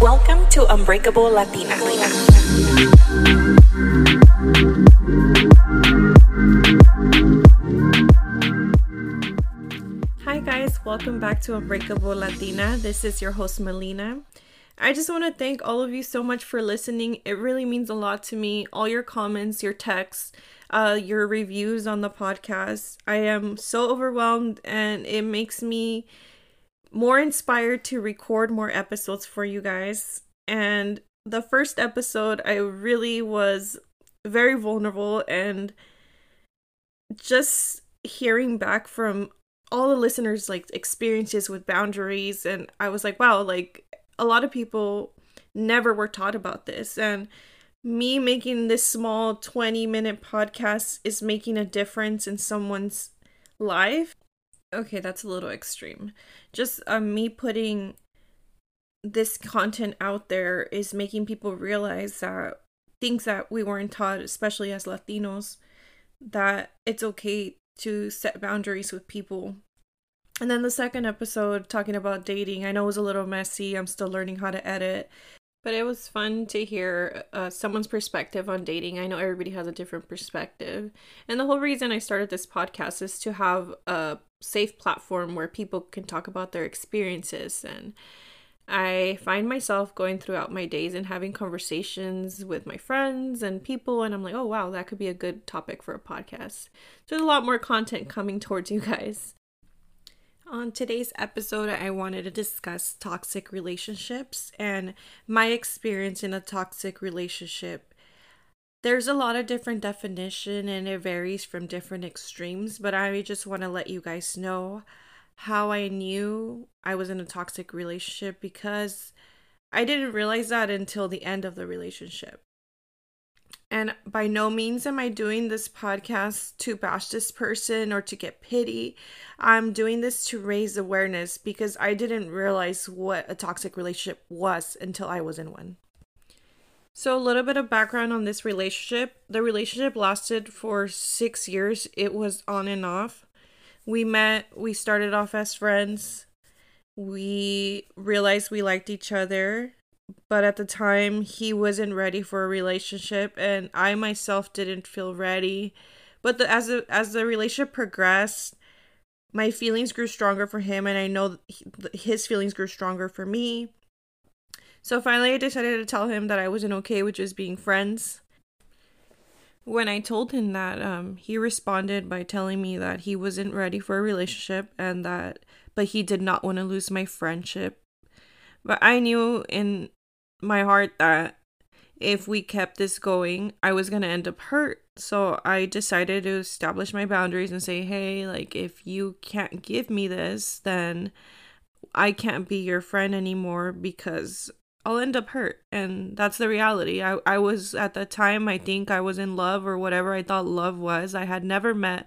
Welcome to Unbreakable Latina. Hi, guys, welcome back to Unbreakable Latina. This is your host, Melina. I just want to thank all of you so much for listening. It really means a lot to me. All your comments, your texts, uh, your reviews on the podcast. I am so overwhelmed, and it makes me more inspired to record more episodes for you guys. And the first episode, I really was very vulnerable and just hearing back from all the listeners like experiences with boundaries. And I was like wow like a lot of people never were taught about this. And me making this small 20 minute podcast is making a difference in someone's life okay that's a little extreme just uh, me putting this content out there is making people realize that things that we weren't taught especially as latinos that it's okay to set boundaries with people and then the second episode talking about dating, I know it was a little messy. I'm still learning how to edit. But it was fun to hear uh, someone's perspective on dating. I know everybody has a different perspective. And the whole reason I started this podcast is to have a safe platform where people can talk about their experiences. And I find myself going throughout my days and having conversations with my friends and people. And I'm like, oh, wow, that could be a good topic for a podcast. So there's a lot more content coming towards you guys. On today's episode, I wanted to discuss toxic relationships and my experience in a toxic relationship. There's a lot of different definition and it varies from different extremes, but I just want to let you guys know how I knew I was in a toxic relationship because I didn't realize that until the end of the relationship. And by no means am I doing this podcast to bash this person or to get pity. I'm doing this to raise awareness because I didn't realize what a toxic relationship was until I was in one. So, a little bit of background on this relationship. The relationship lasted for six years, it was on and off. We met, we started off as friends. We realized we liked each other but at the time he wasn't ready for a relationship and I myself didn't feel ready. But the, as the, as the relationship progressed, my feelings grew stronger for him and I know his feelings grew stronger for me. So finally I decided to tell him that I wasn't okay with just being friends. When I told him that, um, he responded by telling me that he wasn't ready for a relationship and that, but he did not want to lose my friendship but I knew in my heart that if we kept this going, I was going to end up hurt. So I decided to establish my boundaries and say, hey, like, if you can't give me this, then I can't be your friend anymore because I'll end up hurt. And that's the reality. I, I was at the time, I think I was in love or whatever I thought love was. I had never met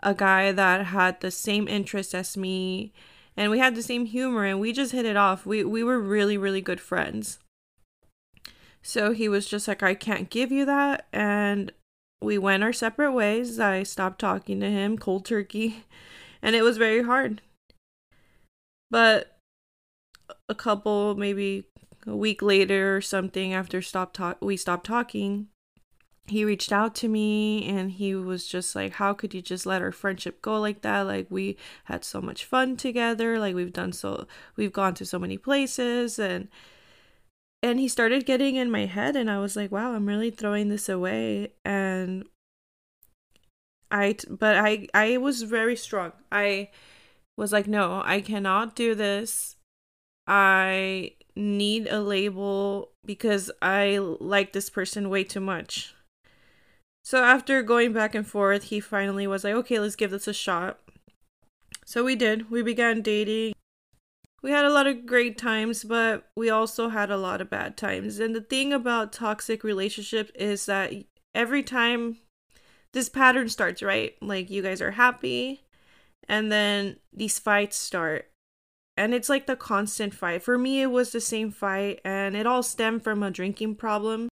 a guy that had the same interest as me and we had the same humor and we just hit it off. We we were really really good friends. So he was just like I can't give you that and we went our separate ways. I stopped talking to him cold turkey and it was very hard. But a couple maybe a week later or something after stop talk we stopped talking he reached out to me and he was just like how could you just let our friendship go like that? Like we had so much fun together. Like we've done so we've gone to so many places. And and he started getting in my head and i was like wow i'm really throwing this away. And i but i i was very strong. I was like no i cannot do this. I need a label because i like this person way too much so after going back and forth, he finally was like, okay, let's give this a shot. So we did. We began dating. We had a lot of great times, but we also had a lot of bad times. And the thing about toxic relationships is that every time this pattern starts, right? Like you guys are happy, and then these fights start. And it's like the constant fight. For me, it was the same fight, and it all stemmed from a drinking problem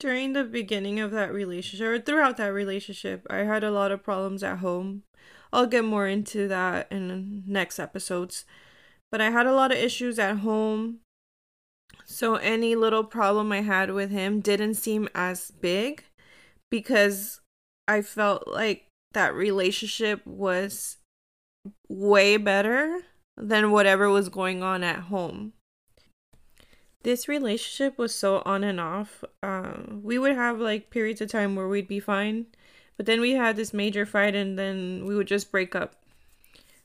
during the beginning of that relationship or throughout that relationship, I had a lot of problems at home. I'll get more into that in next episodes. But I had a lot of issues at home So any little problem I had with him didn't seem as big because I felt like that relationship was way better than whatever was going on at home. This relationship was so on and off. Um, we would have like periods of time where we'd be fine, but then we had this major fight and then we would just break up.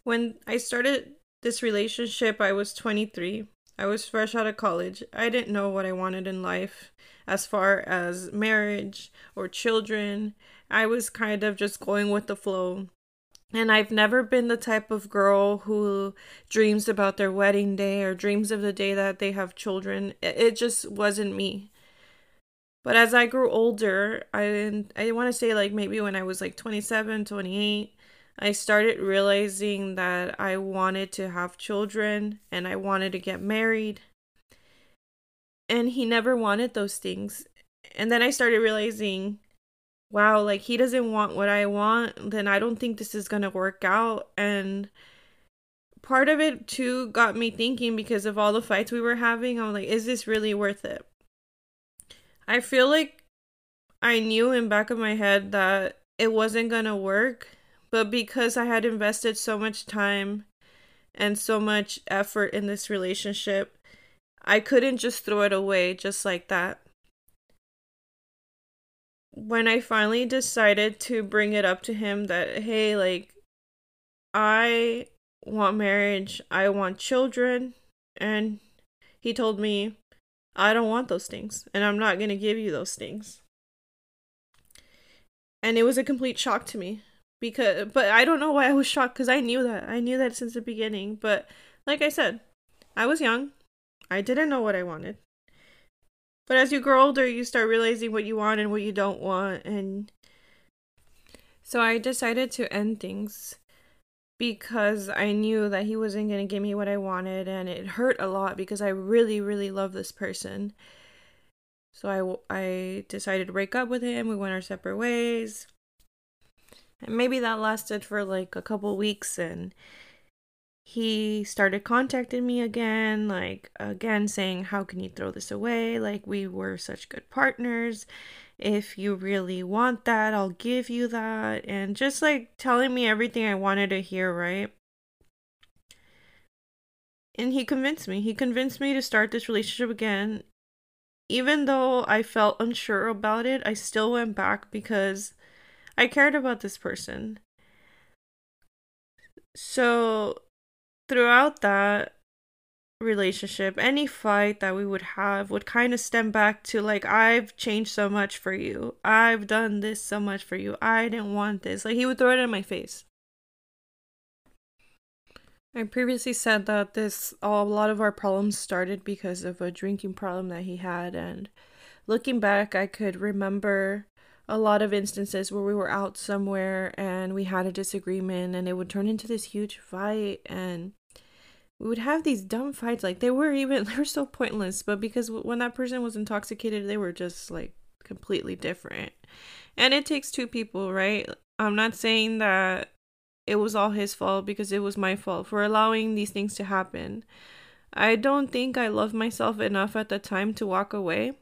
When I started this relationship, I was 23. I was fresh out of college. I didn't know what I wanted in life as far as marriage or children. I was kind of just going with the flow. And I've never been the type of girl who dreams about their wedding day or dreams of the day that they have children. It just wasn't me. But as I grew older, I I want to say like maybe when I was like 27, 28, I started realizing that I wanted to have children and I wanted to get married. And he never wanted those things. And then I started realizing, wow, like he doesn't want what I want, then I don't think this is going to work out. And part of it too got me thinking because of all the fights we were having, I'm like, is this really worth it? I feel like I knew in back of my head that it wasn't going to work but because I had invested so much time and so much effort in this relationship, I couldn't just throw it away just like that. When I finally decided to bring it up to him that, hey, like, I want marriage, I want children, and he told me, I don't want those things, and I'm not going to give you those things. And it was a complete shock to me because but I don't know why I was shocked cuz I knew that. I knew that since the beginning, but like I said, I was young. I didn't know what I wanted. But as you grow older, you start realizing what you want and what you don't want and so I decided to end things because I knew that he wasn't going to give me what I wanted and it hurt a lot because I really really love this person. So I I decided to break up with him. We went our separate ways. And maybe that lasted for like a couple weeks and he started contacting me again, like again saying, How can you throw this away? Like, we were such good partners. If you really want that, I'll give you that. And just like telling me everything I wanted to hear, right? And he convinced me. He convinced me to start this relationship again. Even though I felt unsure about it, I still went back because I cared about this person. So, throughout that relationship, any fight that we would have would kind of stem back to like, I've changed so much for you. I've done this so much for you. I didn't want this. Like, he would throw it in my face. I previously said that this a lot of our problems started because of a drinking problem that he had and looking back I could remember a lot of instances where we were out somewhere and we had a disagreement and it would turn into this huge fight and we would have these dumb fights. Like they were even they were so pointless but because when that person was intoxicated they were just like completely different. And it takes two people right? I'm not saying that it was all his fault because it was my fault for allowing these things to happen. I don't think i loved myself enough at the time to walk away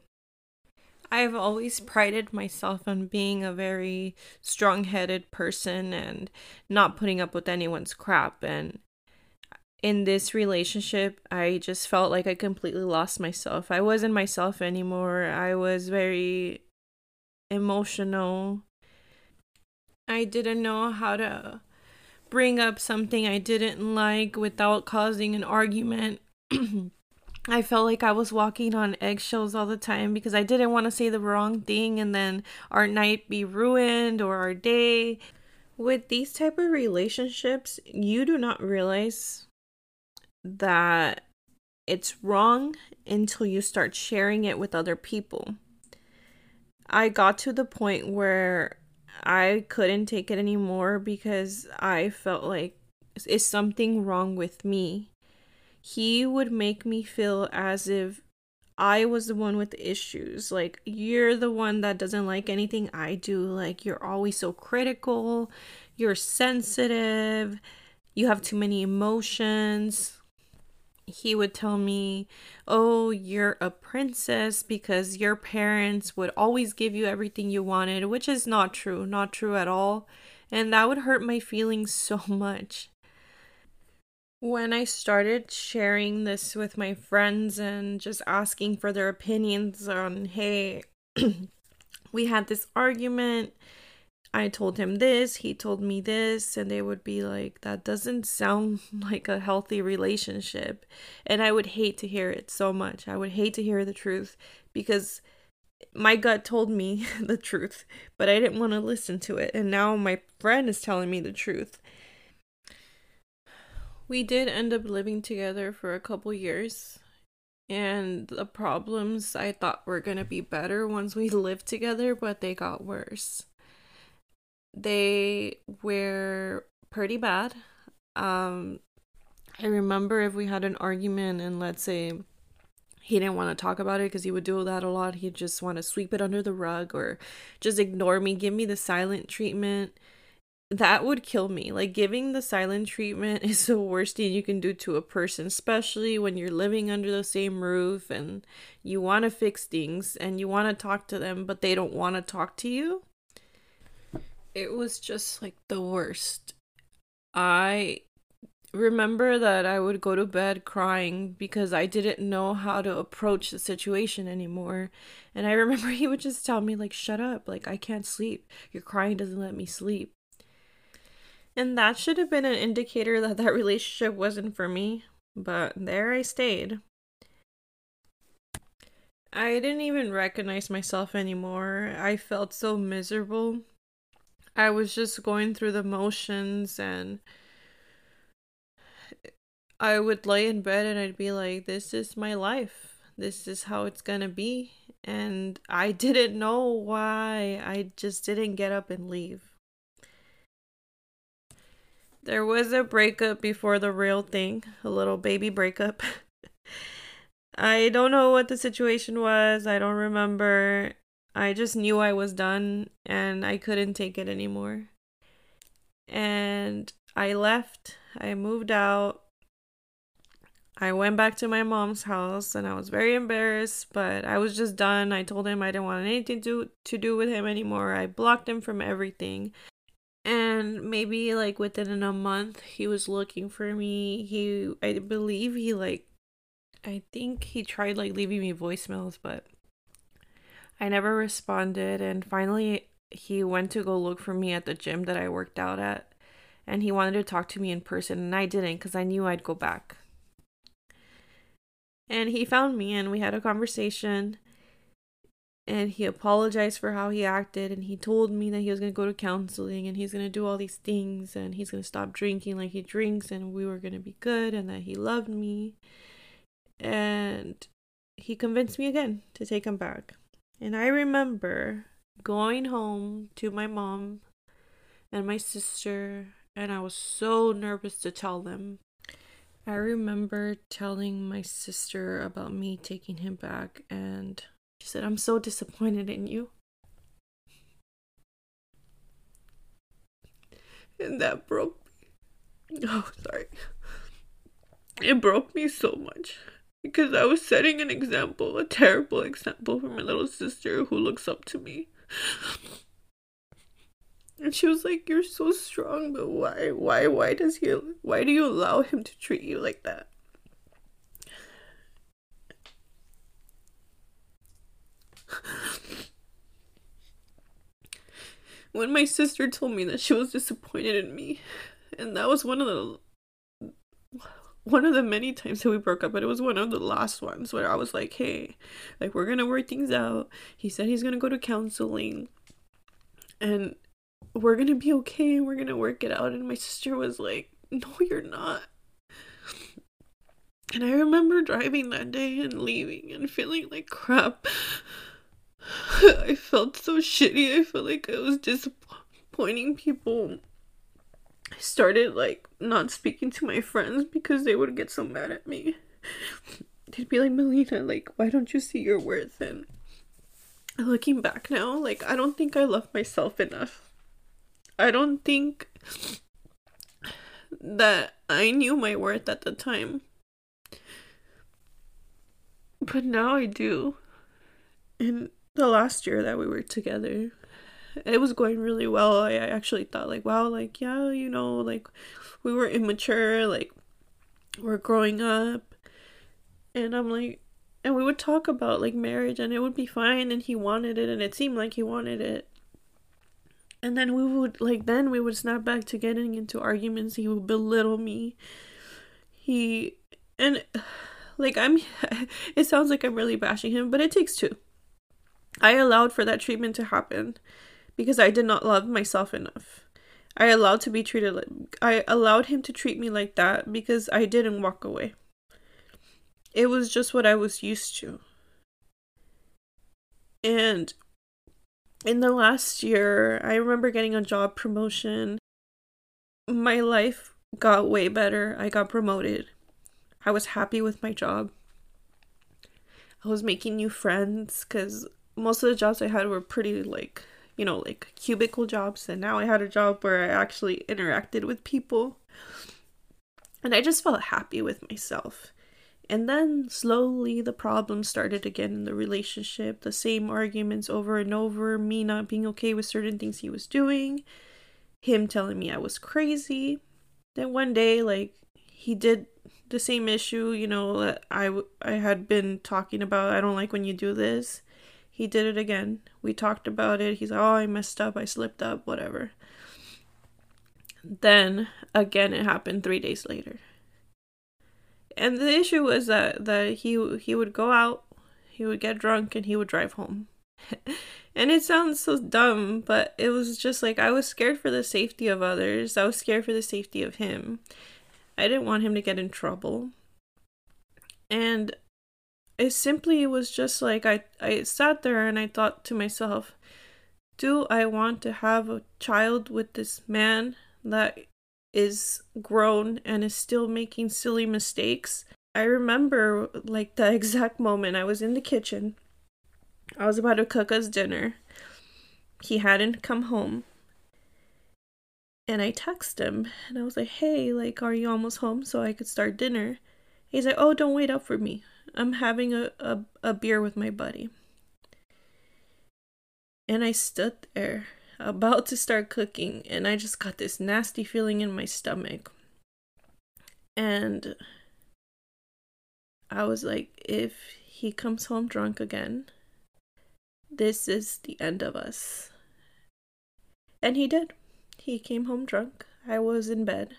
I've always prided myself on being a very strong headed person and not putting up with anyone's crap. And in this relationship, I just felt like I completely lost myself. I wasn't myself anymore. I was very emotional. I didn't know how to bring up something I didn't like without causing an argument. I felt like I was walking on eggshells all the time because I didn't want to say the wrong thing and then our night be ruined or our day. With these type of relationships, you do not realize that it's wrong until you start sharing it with other people. I got to the point where I couldn't take it anymore because I felt like is something wrong with me? He would make me feel as if I was the one with the issues. Like, you're the one that doesn't like anything I do. Like, you're always so critical. You're sensitive. You have too many emotions. he would tell me, Oh, you're a princess because your parents would always give you everything you wanted, which is not true, not true at all. And that would hurt my feelings so much. When I started sharing this with my friends and just asking for their opinions on, hey, we had this argument I told him this, he told me this, and they would be like, that doesn't sound like a healthy relationship. And I would hate to hear it so much. I would hate to hear the truth because my gut told me the truth, but I didn't want to listen to it. And now my friend is telling me the truth. We did end up living together for a couple years. And the problems I thought were going to be better once we lived together, but they got worse they were pretty bad. Um, I remember if we had an argument and let's say he didn't want to talk about it because he would do that a lot, he'd just want to sweep it under the rug or just ignore me, give me the silent treatment. That would kill me. Like, giving the silent treatment is the worst thing you can do to a person, especially when you're living under the same roof and you want to fix things and you want to talk to them, but they don't want to talk to you it was just like the worst. I remember that I would go to bed crying because I didn't know how to approach the situation anymore. And I remember he would just tell me, like, shut up, like, I can't sleep. Your crying doesn't let me sleep. And that should have been an indicator that that relationship wasn't for me. But there I stayed. I didn't even recognize myself anymore. I felt so miserable. I was just going through the motions and I would lay in bed and I'd be like, this is my life. This is how it's gonna be. And I didn't know why. I just didn't get up and leave. There was a breakup before the real thing, a little baby breakup. I don't know what the situation was. I don't remember. I just knew I was done and I couldn't take it anymore. And I left, I moved out. I went back to my mom's house and I was very embarrassed, but I was just done. I told him I didn't want anything to, to do with him anymore. I blocked him from everything. And maybe like within a month he was looking for me. He I believe he like I think he tried like leaving me voicemails, but I never responded, and finally, he went to go look for me at the gym that I worked out at, and he wanted to talk to me in person, and I didn't because I knew I'd go back. And he found me, and we had a conversation, and he apologized for how he acted, and he told me that he was going to go to counseling, and he's going to do all these things, and he's going to stop drinking like he drinks, and we were going to be good, and that he loved me. And he convinced me again to take him back. And I remember going home to my mom and my sister, and I was so nervous to tell them. I remember telling my sister about me taking him back, and she said, I'm so disappointed in you. And that broke me. Oh, sorry. It broke me so much because I was setting an example, a terrible example for my little sister who looks up to me. And she was like, "You're so strong, but why, why, why does he, why do you allow him to treat you like that?" When my sister told me that she was disappointed in me, and that was one of the one of the many times that we broke up, but it was one of the last ones where I was like, hey, like, we're gonna work things out. He said he's gonna go to counseling and we're gonna be okay. We're gonna work it out. And my sister was like, no, you're not. And I remember driving that day and leaving and feeling like crap. I felt so shitty. I felt like I was disappointing people. I started like not speaking to my friends because they would get so mad at me. They'd be like, Melina, like, why don't you see your worth? And looking back now, like, I don't think I love myself enough. I don't think that I knew my worth at the time. But now I do. In the last year that we were together, it was going really well. I actually thought, like, wow, like, yeah, you know, like, we were immature, like, we're growing up. And I'm like, and we would talk about, like, marriage, and it would be fine, and he wanted it, and it seemed like he wanted it. And then we would, like, then we would snap back to getting into arguments. He would belittle me. He, and, like, I'm, it sounds like I'm really bashing him, but it takes two. I allowed for that treatment to happen because I did not love myself enough. I allowed to be treated like I allowed him to treat me like that because I didn't walk away. It was just what I was used to. And in the last year, I remember getting a job promotion. My life got way better. I got promoted. I was happy with my job. I was making new friends because most of the jobs I had were pretty like you know, like cubicle jobs. And now I had a job where I actually interacted with people. And I just felt happy with myself. And then slowly the problems started again in the relationship. The same arguments over and over, me not being okay with certain things he was doing, him telling me I was crazy. Then one day, like, he did the same issue, you know, that I, I had been talking about. I don't like when you do this. He did it again. We talked about it. He's like, oh, I messed up. I slipped up, whatever. Then again, it happened three days later. And the issue was that, that he he would go out, he would get drunk, and he would drive home. and it sounds so dumb, but it was just like I was scared for the safety of others. I was scared for the safety of him. I didn't want him to get in trouble. And it simply was just like I, I sat there and I thought to myself, do I want to have a child with this man that is grown and is still making silly mistakes? I remember like the exact moment I was in the kitchen. I was about to cook us dinner. He hadn't come home. And I texted him and I was like, hey, like, are you almost home so I could start dinner? He's like, oh, don't wait up for me. I'm having a, a, a beer with my buddy. And I stood there about to start cooking, and I just got this nasty feeling in my stomach. And I was like, if he comes home drunk again, this is the end of us. And he did. He came home drunk. I was in bed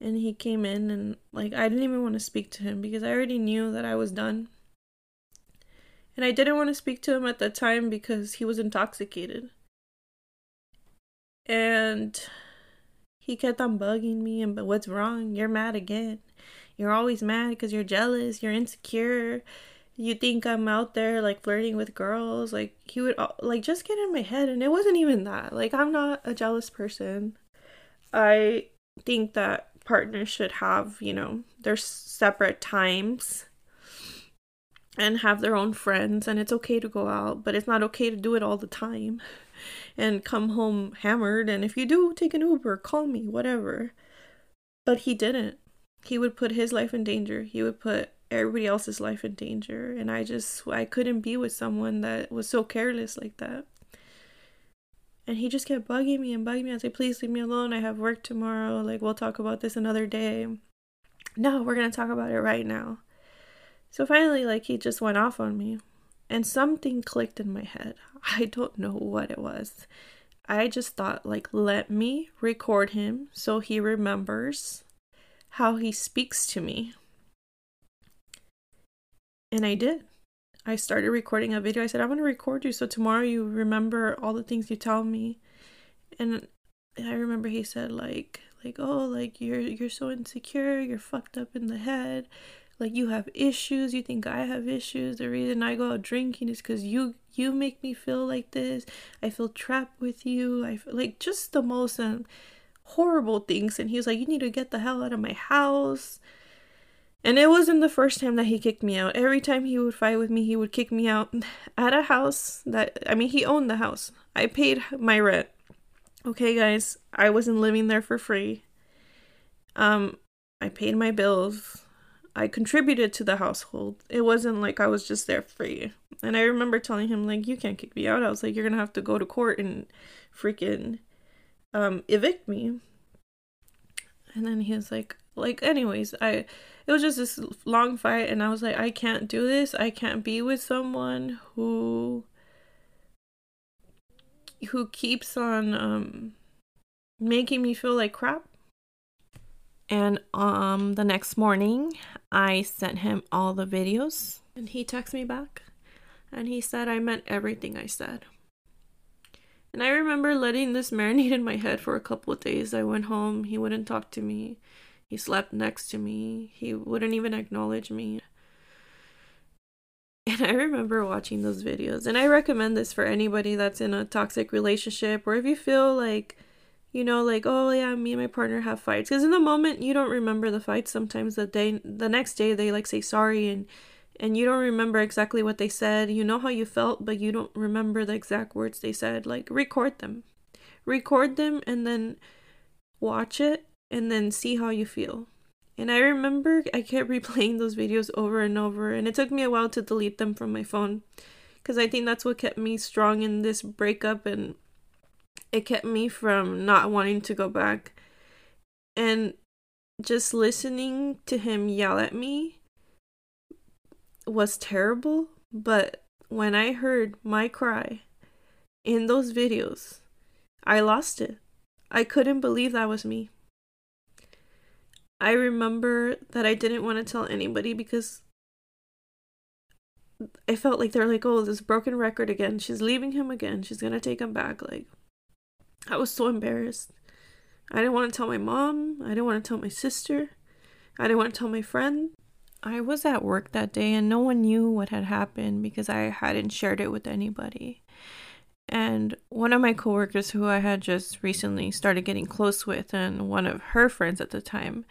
and he came in and like I didn't even want to speak to him because I already knew that I was done. And I didn't want to speak to him at the time because he was intoxicated. And he kept on bugging me and but what's wrong? You're mad again. You're always mad because you're jealous, you're insecure. You think I'm out there like flirting with girls. Like he would like just get in my head and it wasn't even that. Like I'm not a jealous person. I think that partners should have, you know, their separate times and have their own friends and it's okay to go out, but it's not okay to do it all the time and come home hammered and if you do take an Uber, call me, whatever. But he didn't. He would put his life in danger. He would put everybody else's life in danger and I just I couldn't be with someone that was so careless like that. And he just kept bugging me and bugging me. I was like, please leave me alone. I have work tomorrow. Like, we'll talk about this another day. No, we're going to talk about it right now. So finally, like, he just went off on me. And something clicked in my head. I don't know what it was. I just thought, like, let me record him so he remembers how he speaks to me. And I did. I started recording a video. I said, I want to record you so tomorrow you remember all the things you tell me. And I remember he said like like oh like you're you're so insecure, you're fucked up in the head. Like you have issues, you think I have issues. The reason I go out drinking is cuz you you make me feel like this. I feel trapped with you. I feel, like just the most um, horrible things and he was like you need to get the hell out of my house and it wasn't the first time that he kicked me out. Every time he would fight with me, he would kick me out at a house that I mean, he owned the house. I paid my rent. Okay, guys, I wasn't living there for free. Um, I paid my bills. I contributed to the household. It wasn't like I was just there free. And I remember telling him like you can't kick me out. I was like you're to have to go to court and freaking um evict me. And then he was like like anyways, I it was just this long fight and I was like I can't do this. I can't be with someone who who keeps on um making me feel like crap. And um the next morning, I sent him all the videos and he texted me back and he said I meant everything I said. And I remember letting this marinate in my head for a couple of days. I went home, he wouldn't talk to me. He slept next to me. He wouldn't even acknowledge me. And I remember watching those videos. And I recommend this for anybody that's in a toxic relationship or if you feel like you know like oh yeah me and my partner have fights because in the moment you don't remember the fights sometimes the day the next day they like say sorry and and you don't remember exactly what they said you know how you felt but you don't remember the exact words they said like record them record them and then watch it and then see how you feel and i remember i kept replaying those videos over and over and it took me a while to delete them from my phone because i think that's what kept me strong in this breakup and it kept me from not wanting to go back. And just listening to him yell at me was terrible. But when I heard my cry in those videos, I lost it. I couldn't believe that was me. I remember that I didn't want to tell anybody because I felt like they're like, oh, this broken record again. She's leaving him again. She's gonna take him back. Like, I was so embarrassed. I didn't want to tell my mom. I didn't want to tell my sister. I didn't want to tell my friend. I was at work that day and no one knew what had happened because I hadn't shared it with anybody. And one of my coworkers who I had just recently started getting close with and one of her friends at the time,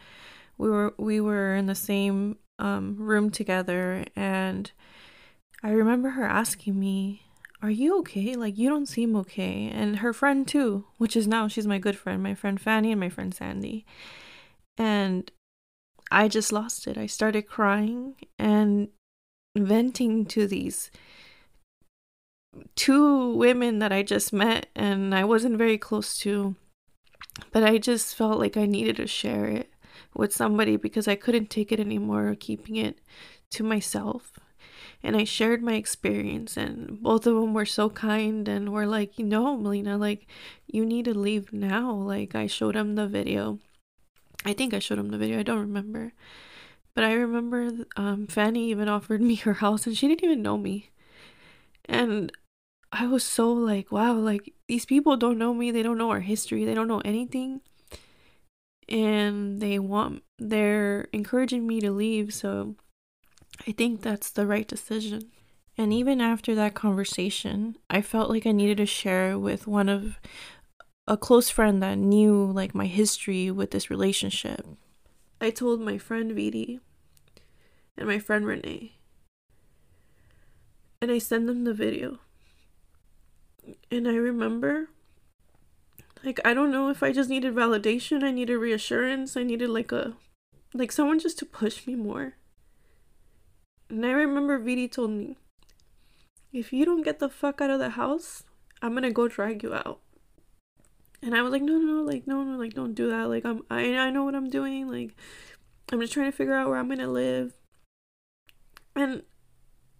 we were we were in the same um, room together and I remember her asking me, are you okay? Like, you don't seem okay. And her friend, too, which is now she's my good friend, my friend Fanny and my friend Sandy. And I just lost it. I started crying and venting to these two women that I just met and I wasn't very close to. But I just felt like I needed to share it with somebody because I couldn't take it anymore, keeping it to myself and I shared my experience and both of them were so kind and were like, you know, Melina, like you need to leave now. Like I showed them the video. I think I showed them the video. I don't remember. But I remember um, Fanny even offered me her house and she didn't even know me. And I was so like, wow, like these people don't know me. They don't know our history. They don't know anything. And they want, they're encouraging me to leave. So I think that's the right decision. And even after that conversation, I felt like I needed to share with one of a close friend that knew like my history with this relationship. I told my friend Vidi and my friend Renee. And I sent them the video. And I remember like I don't know if I just needed validation, I needed reassurance, I needed like a like someone just to push me more. And I remember Vidi told me, if you don't get the fuck out of the house, I'm gonna go drag you out. And I was like, no, no, no, like, no, no, like, don't do that. Like, I'm, I, I know what I'm doing. Like, I'm just trying to figure out where I'm gonna live. And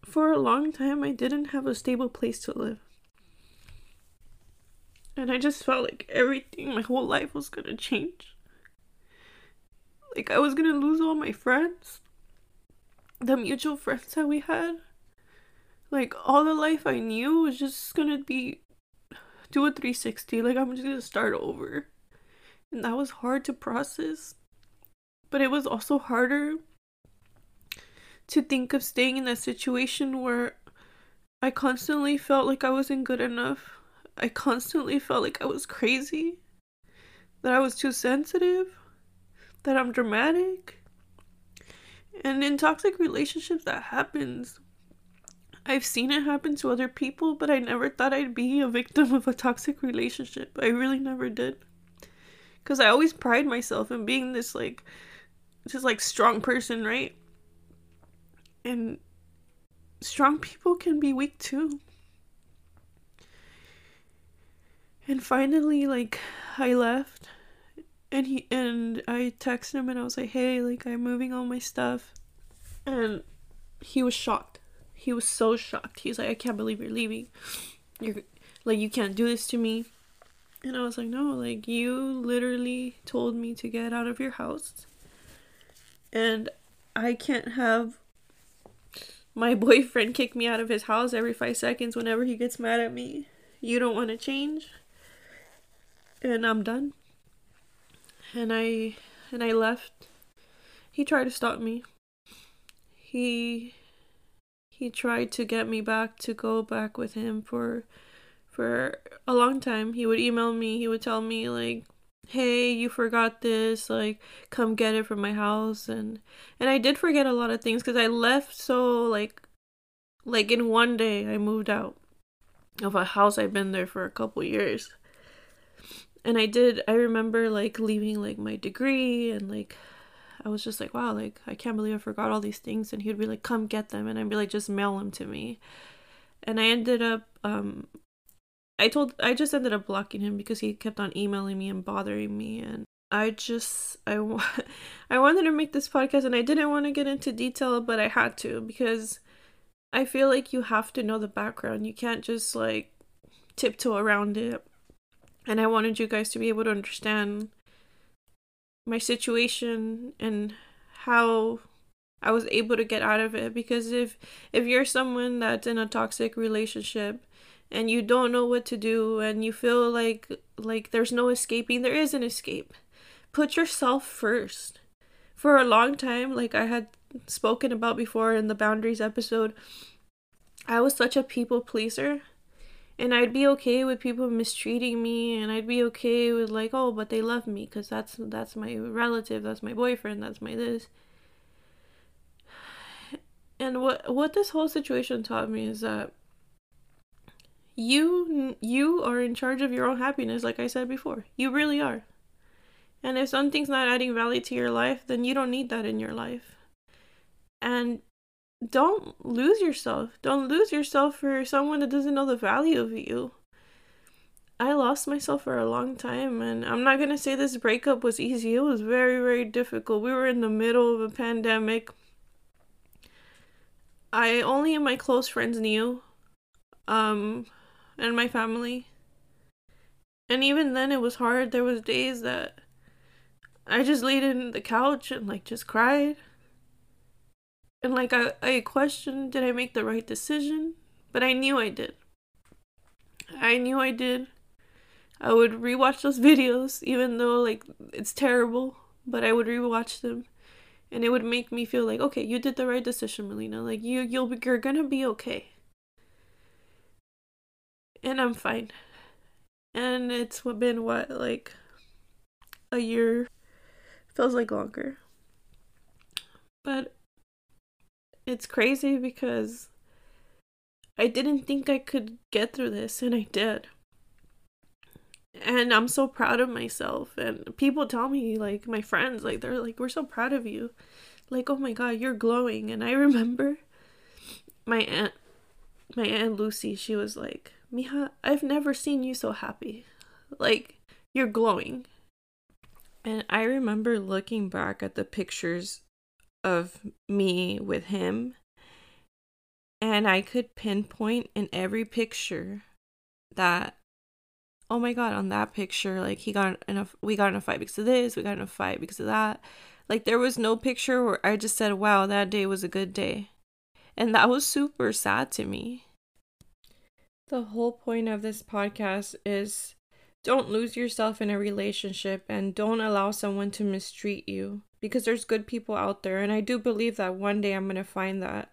for a long time, I didn't have a stable place to live. And I just felt like everything, my whole life was gonna change. Like, I was gonna lose all my friends the mutual friends that we had. Like all the life I knew was just gonna be do a 360. Like I'm just gonna start over. And that was hard to process. But it was also harder to think of staying in that situation where I constantly felt like I wasn't good enough. I constantly felt like I was crazy, that I was too sensitive, that I'm dramatic, and in toxic relationships, that happens. I've seen it happen to other people, but I never thought I'd be a victim of a toxic relationship. I really never did. Because I always pride myself in being this, like, just like strong person, right? And strong people can be weak too. And finally, like, I left and he and I texted him and I was like, "Hey, like I'm moving all my stuff." And he was shocked. He was so shocked. He's like, "I can't believe you're leaving. You're like you can't do this to me." And I was like, "No, like you literally told me to get out of your house. And I can't have my boyfriend kick me out of his house every 5 seconds whenever he gets mad at me. You don't want to change?" And I'm done and I and I left. He tried to stop me. He he tried to get me back to go back with him for for a long time. He would email me, he would tell me like, "Hey, you forgot this, like come get it from my house." And and I did forget a lot of things cuz I left so like like in one day I moved out of a house I've been there for a couple years and I did I remember like leaving like my degree and like I was just like wow like I can't believe I forgot all these things. And he'd be like come get them. And I'd be like just mail them to me. And I ended up um I told I just ended up blocking him because he kept on emailing me and bothering me. And I just I I wanted to make this podcast and I didn't want to get into detail but I had to because I feel like you have to know the background. You can't just like tiptoe around it and I wanted you guys to be able to understand my situation and how I was able to get out of it. Because if if you're someone that's in a toxic relationship and you don't know what to do and you feel like like there's no escaping there is an escape. Put yourself first. For a long time like I had spoken about before in the boundaries episode I was such a people pleaser and I'd be okay with people mistreating me and I'd be okay with like oh but they love me cuz that's that's my relative that's my boyfriend that's my this. And what what this whole situation taught me is that you you are in charge of your own happiness like I said before. You really are. And if something's not adding value to your life then you don't need that in your life. And don't lose yourself. Don't lose yourself for someone that doesn't know the value of you. I lost myself for a long time, and I'm not gonna say this breakup was easy. It was very, very difficult. We were in the middle of a pandemic. I only my close friends knew, um, and my family. And even then, it was hard. There was days that I just laid in the couch and like just cried and like I, I questioned did I make the right decision? But I knew I did. I knew I did. I would rewatch those videos even though like it's terrible, but I would rewatch them and it would make me feel like okay, you did the right decision, Melina. Like you you'll be, you're to be okay. And I'm fine. And it's been what like a year feels like longer. But it's crazy because I didn't think I could get through this, and I did. And I'm so proud of myself. And people tell me, like, my friends, like, they're like, we're so proud of you. Like, oh my God, you're glowing. And I remember my aunt, my aunt Lucy, she was like, Mija, I've never seen you so happy. Like, you're glowing. And I remember looking back at the pictures of me with him and I could pinpoint in every picture that oh my god on that picture like he got a we got in a fight because of this we got in a fight because of that. Like there was no picture where I just said wow that day was a good day. And that was super sad to me. The whole point of this podcast is don't lose yourself in a relationship and don't allow someone to mistreat you because there's good people out there and I do believe that one day I'm going to find that.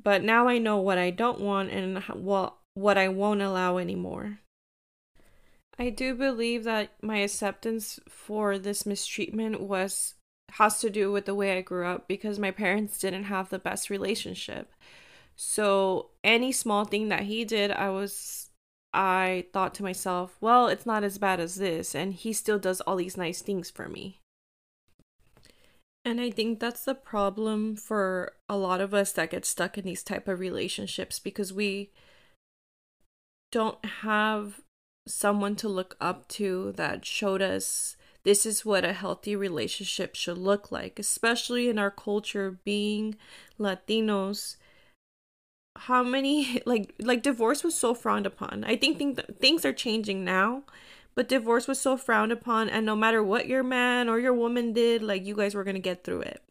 But now I know what I don't want and what what I won't allow anymore. I do believe that my acceptance for this mistreatment was has to do with the way I grew up because my parents didn't have the best relationship. So any small thing that he did, I was I thought to myself, well, it's not as bad as this and he still does all these nice things for me. And I think that's the problem for a lot of us that get stuck in these type of relationships because we don't have someone to look up to that showed us this is what a healthy relationship should look like, especially in our culture being Latinos. How many like like divorce was so frowned upon. I think, think things are changing now, but divorce was so frowned upon and no matter what your man or your woman did, like you guys were to get through it.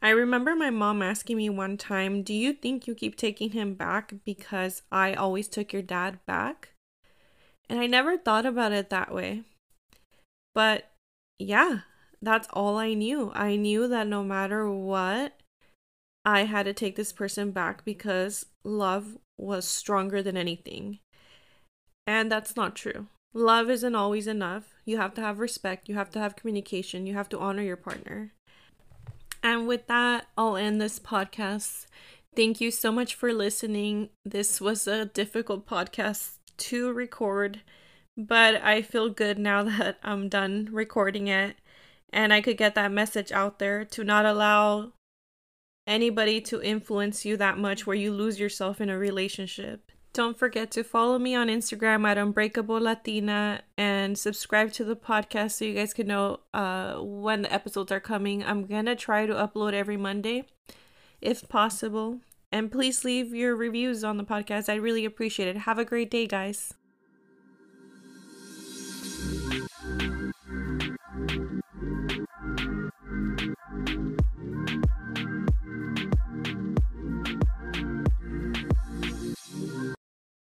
I remember my mom asking me one time, "Do you think you keep taking him back because I always took your dad back?" And I never thought about it that way. But yeah, that's all I knew. I knew that no matter what, I had to take this person back because love was stronger than anything. And that's not true. Love isn't always enough. You have to have respect, you have to have communication, you have to honor your partner. And with that, I'll end this podcast. Thank you so much for listening. This was a difficult podcast to record but I feel good now that I'm done recording it and I could get that message out there to not allow anybody to influence you that much where you lose yourself in a relationship. Don't forget to follow me on Instagram at Unbreakable Latina and subscribe to the podcast so you guys can know uh, when the episodes are coming. I'm gonna try to upload every Monday if possible. And please leave your reviews on the podcast. I really appreciate it. Have a great day, guys.